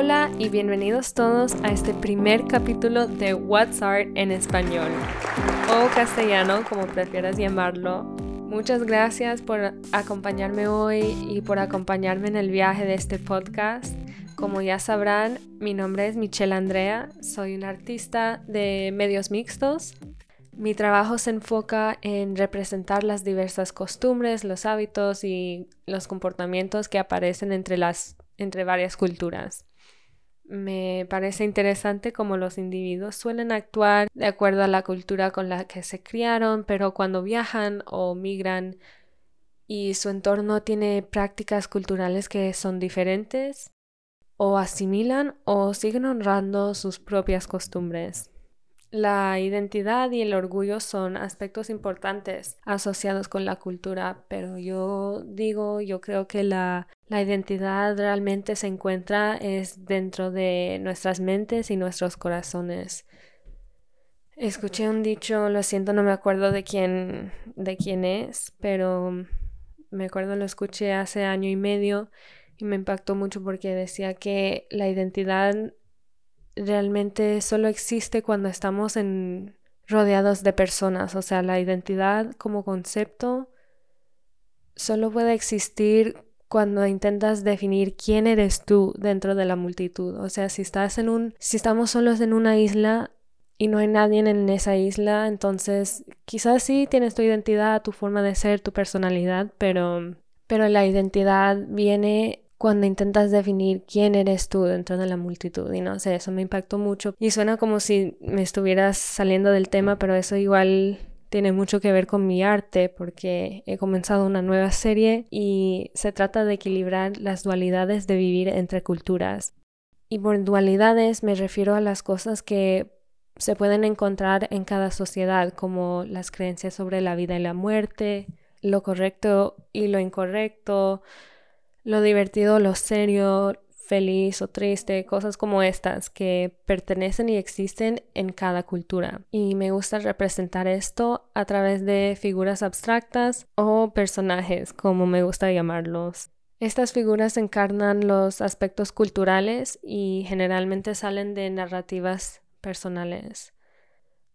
Hola y bienvenidos todos a este primer capítulo de What's Art en español o castellano, como prefieras llamarlo. Muchas gracias por acompañarme hoy y por acompañarme en el viaje de este podcast. Como ya sabrán, mi nombre es Michelle Andrea, soy una artista de medios mixtos. Mi trabajo se enfoca en representar las diversas costumbres, los hábitos y los comportamientos que aparecen entre, las, entre varias culturas. Me parece interesante cómo los individuos suelen actuar de acuerdo a la cultura con la que se criaron, pero cuando viajan o migran y su entorno tiene prácticas culturales que son diferentes, o asimilan o siguen honrando sus propias costumbres. La identidad y el orgullo son aspectos importantes asociados con la cultura, pero yo digo, yo creo que la, la, identidad realmente se encuentra es dentro de nuestras mentes y nuestros corazones. Escuché un dicho, lo siento, no me acuerdo de quién, de quién es, pero me acuerdo lo escuché hace año y medio y me impactó mucho porque decía que la identidad realmente solo existe cuando estamos en rodeados de personas, o sea, la identidad como concepto solo puede existir cuando intentas definir quién eres tú dentro de la multitud. O sea, si estás en un si estamos solos en una isla y no hay nadie en esa isla, entonces quizás sí tienes tu identidad, tu forma de ser, tu personalidad, pero pero la identidad viene cuando intentas definir quién eres tú dentro de la multitud. Y no sé, eso me impactó mucho. Y suena como si me estuvieras saliendo del tema, pero eso igual tiene mucho que ver con mi arte porque he comenzado una nueva serie y se trata de equilibrar las dualidades de vivir entre culturas. Y por dualidades me refiero a las cosas que se pueden encontrar en cada sociedad, como las creencias sobre la vida y la muerte, lo correcto y lo incorrecto, lo divertido, lo serio, feliz o triste, cosas como estas que pertenecen y existen en cada cultura. Y me gusta representar esto a través de figuras abstractas o personajes, como me gusta llamarlos. Estas figuras encarnan los aspectos culturales y generalmente salen de narrativas personales.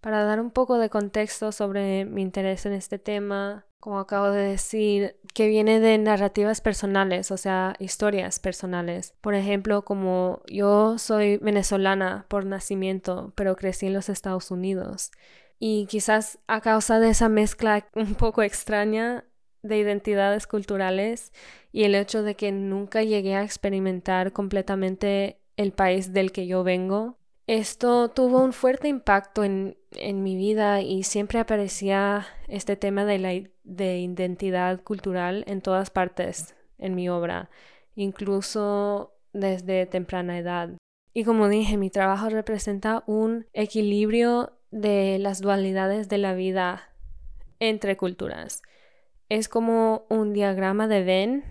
Para dar un poco de contexto sobre mi interés en este tema, como acabo de decir, que viene de narrativas personales, o sea, historias personales. Por ejemplo, como yo soy venezolana por nacimiento, pero crecí en los Estados Unidos. Y quizás a causa de esa mezcla un poco extraña de identidades culturales y el hecho de que nunca llegué a experimentar completamente el país del que yo vengo, esto tuvo un fuerte impacto en, en mi vida y siempre aparecía este tema de la de identidad cultural en todas partes en mi obra, incluso desde temprana edad. Y como dije, mi trabajo representa un equilibrio de las dualidades de la vida entre culturas. Es como un diagrama de Venn,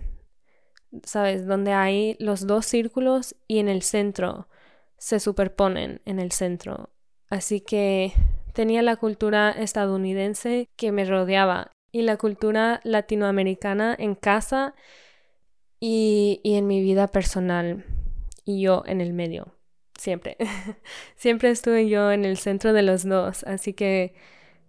¿sabes? Donde hay los dos círculos y en el centro se superponen en el centro. Así que tenía la cultura estadounidense que me rodeaba y la cultura latinoamericana en casa y, en mi vida personal y yo en el medio, siempre. siempre estuve yo en el centro de los dos, así que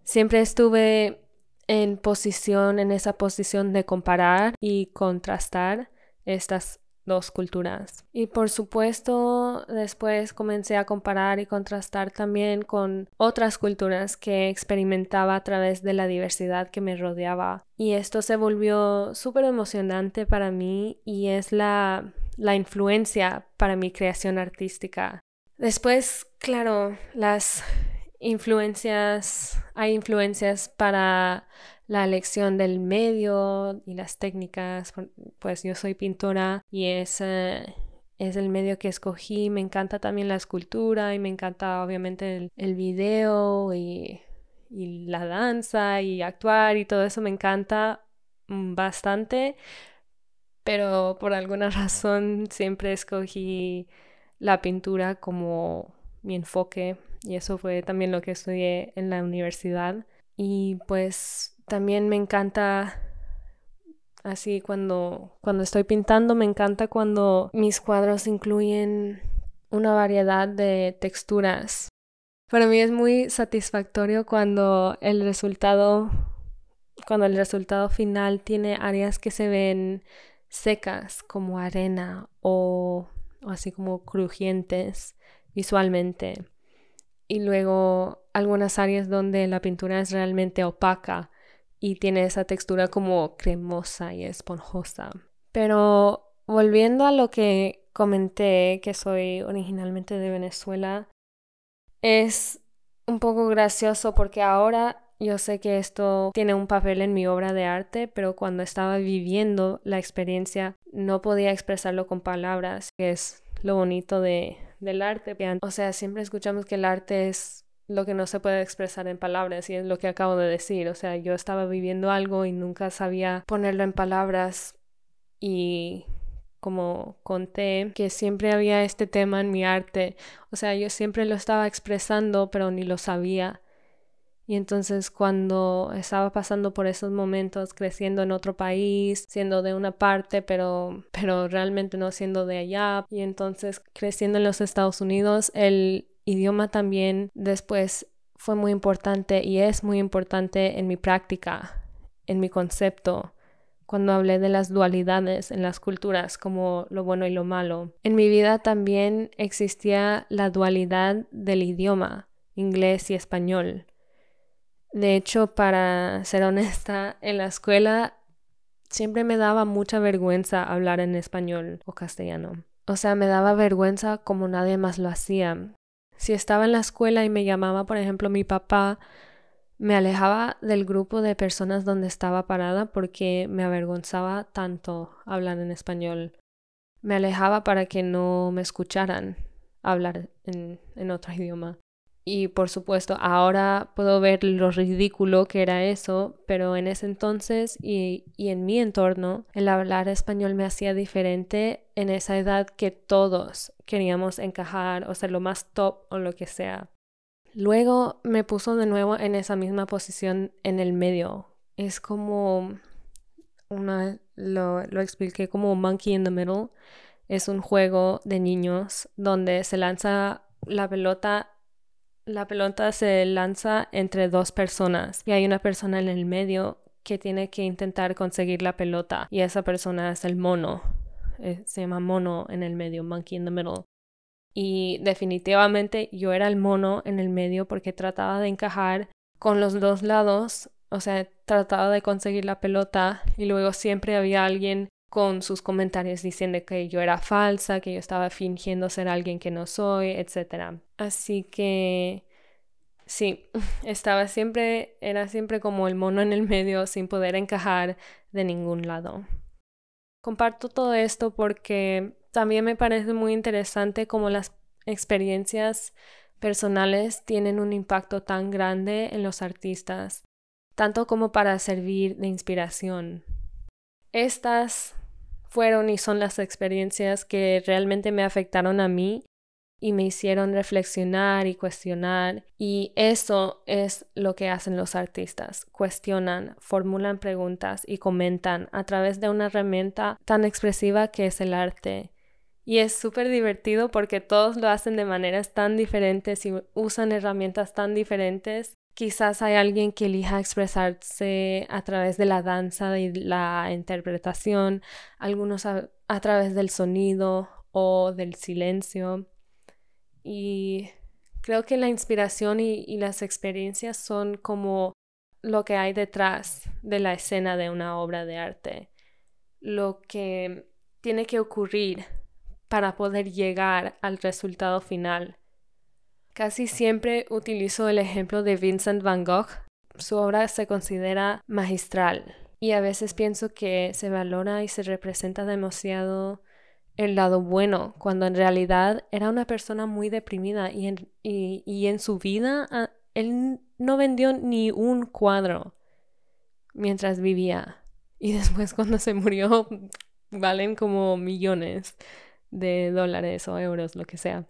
siempre estuve en posición, en esa posición de comparar y contrastar estas dos culturas. Y por supuesto, después comencé a comparar y contrastar también con otras culturas que experimentaba a través de la diversidad que me rodeaba. Y esto se volvió súper emocionante para mí y es la, la influencia para mi creación artística. Después, claro, las influencias, hay influencias para la elección del medio y las técnicas, pues yo soy pintora y es, es el medio que escogí. Me encanta también la escultura y me encanta obviamente el, el video y, y la danza y actuar y todo eso me encanta bastante, pero por alguna razón siempre escogí la pintura como mi enfoque y eso fue también lo que estudié en la universidad. Y pues también me encanta así cuando, cuando estoy pintando, me encanta cuando mis cuadros incluyen una variedad de texturas. Para mí es muy satisfactorio cuando el resultado cuando el resultado final tiene áreas que se ven secas como arena o, o así como crujientes visualmente y luego algunas áreas donde la pintura es realmente opaca y tiene esa textura como cremosa y esponjosa. Pero volviendo a lo que comenté, que soy originalmente de Venezuela, es un poco gracioso porque ahora yo sé que esto tiene un papel en mi obra de arte, pero cuando estaba viviendo la experiencia no podía expresarlo con palabras, que es lo bonito de, del arte. O sea, siempre escuchamos que el arte es lo que no se puede expresar en palabras y es lo que acabo de decir. O sea, yo estaba viviendo algo y nunca sabía ponerlo en palabras y como conté que siempre había este tema en mi arte. O sea, yo siempre lo estaba expresando, pero ni lo sabía. Y entonces cuando estaba pasando por esos momentos, creciendo en otro país, siendo de una parte, pero, pero realmente no siendo de allá, y entonces creciendo en los Estados Unidos, el idioma también después fue muy importante y es muy importante en mi práctica, en mi concepto, cuando hablé de las dualidades en las culturas como lo bueno y lo malo. En mi vida también existía la dualidad del idioma, inglés y español. De hecho, para ser honesta, en la escuela siempre me daba mucha vergüenza hablar en español o castellano. O sea, me daba vergüenza como nadie más lo hacía. Si estaba en la escuela y me llamaba, por ejemplo, mi papá, me alejaba del grupo de personas donde estaba parada porque me avergonzaba tanto hablar en español. Me alejaba para que no me escucharan hablar en, otro idioma. Y por supuesto, ahora puedo ver lo ridículo que era eso, pero en ese entonces y, y, en mi entorno, el hablar español me hacía diferente en esa edad que todos queríamos encajar o ser lo más top o lo que sea. Luego me puso de nuevo en esa misma posición en el medio. Es como una, lo, lo expliqué como Monkey in the Middle. Es un juego de niños donde se lanza la pelota la pelota se lanza entre dos personas y hay una persona en el medio que tiene que intentar conseguir la pelota y esa persona es el mono. Eh, se llama mono en el medio, monkey in the middle. Y definitivamente yo era el mono en el medio porque trataba de encajar con los dos lados, o sea, trataba de conseguir la pelota y luego siempre había alguien con sus comentarios diciendo que yo era falsa, que yo estaba fingiendo ser alguien que no soy, etc. Así que sí, estaba siempre, era siempre como el mono en el medio sin poder encajar de ningún lado. Comparto todo esto porque también me parece muy interesante cómo las experiencias personales tienen un impacto tan grande en los artistas, tanto como para servir de inspiración. Estas fueron y son las experiencias que realmente me afectaron a mí y me hicieron reflexionar y cuestionar. Y eso es lo que hacen los artistas. Cuestionan, formulan preguntas y comentan a través de una herramienta tan expresiva que es el arte. Y es súper divertido porque todos lo hacen de maneras tan diferentes y usan herramientas tan diferentes Quizás hay alguien que elija expresarse a través de la danza y la interpretación, algunos a, través del sonido o del silencio. Y creo que la inspiración y, las experiencias son como lo que hay detrás de la escena de una obra de arte, lo que tiene que ocurrir para poder llegar al resultado final Casi siempre utilizo el ejemplo de Vincent van Gogh. Su obra se considera magistral y a veces pienso que se valora y se representa demasiado el lado bueno, cuando en realidad era una persona muy deprimida y en, y, en su vida ah, él no vendió ni un cuadro mientras vivía. Y después cuando se murió valen como millones de dólares o euros, lo que sea.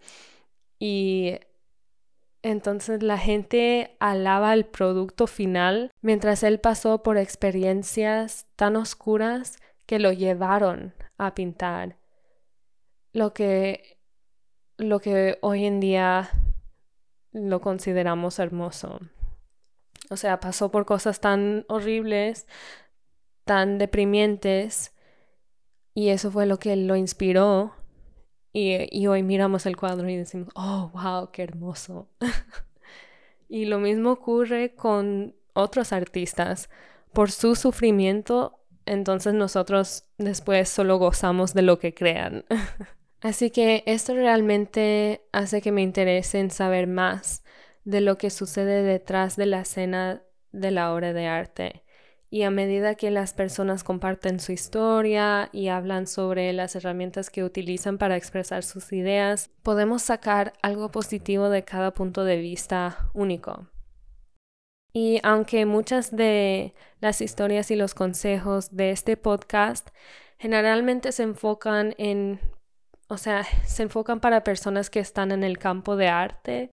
Y entonces la gente alaba el producto final mientras él pasó por experiencias tan oscuras que lo llevaron a pintar. Lo que, lo que hoy en día lo consideramos hermoso. O sea, pasó por cosas tan horribles, tan deprimientes, y eso fue lo que lo inspiró. Y, y hoy miramos el cuadro y decimos, oh, wow, qué hermoso. y lo mismo ocurre con otros artistas. Por su sufrimiento, entonces nosotros después solo gozamos de lo que crean. Así que esto realmente hace que me interese en saber más de lo que sucede detrás de la escena de la obra de arte. Y a medida que las personas comparten su historia y hablan sobre las herramientas que utilizan para expresar sus ideas, podemos sacar algo positivo de cada punto de vista único. Y aunque muchas de las historias y los consejos de este podcast generalmente se enfocan en o sea, se enfocan para personas que están en el campo de arte,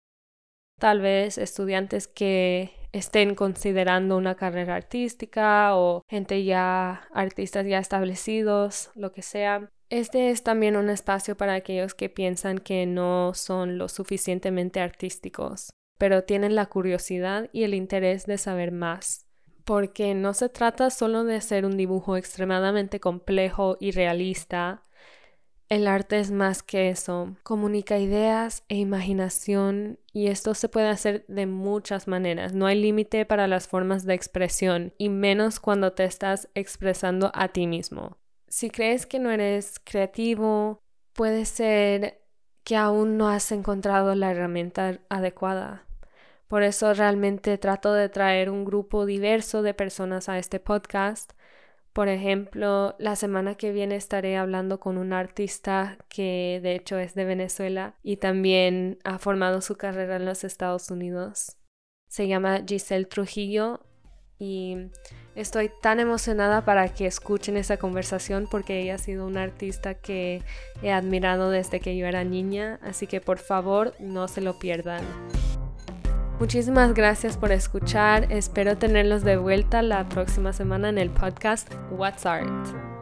tal vez estudiantes que estén considerando una carrera artística o gente ya, artistas ya establecidos, lo que sea. Este es también un espacio para aquellos que piensan que no son lo suficientemente artísticos, pero tienen la curiosidad y el interés de saber más. Porque no se trata solo de hacer un dibujo extremadamente complejo y realista, el arte es más que eso, comunica ideas e imaginación y esto se puede hacer de muchas maneras. No hay límite para las formas de expresión y menos cuando te estás expresando a ti mismo. Si crees que no eres creativo, puede ser que aún no has encontrado la herramienta adecuada. Por eso realmente trato de traer un grupo diverso de personas a este podcast por ejemplo, la semana que viene estaré hablando con un artista que de hecho es de Venezuela y también ha formado su carrera en los Estados Unidos. Se llama Giselle Trujillo y estoy tan emocionada para que escuchen esa conversación porque ella ha sido una artista que he admirado desde que yo era niña, así que por favor no se lo pierdan. Muchísimas gracias por escuchar. Espero tenerlos de vuelta la próxima semana en el podcast What's Art.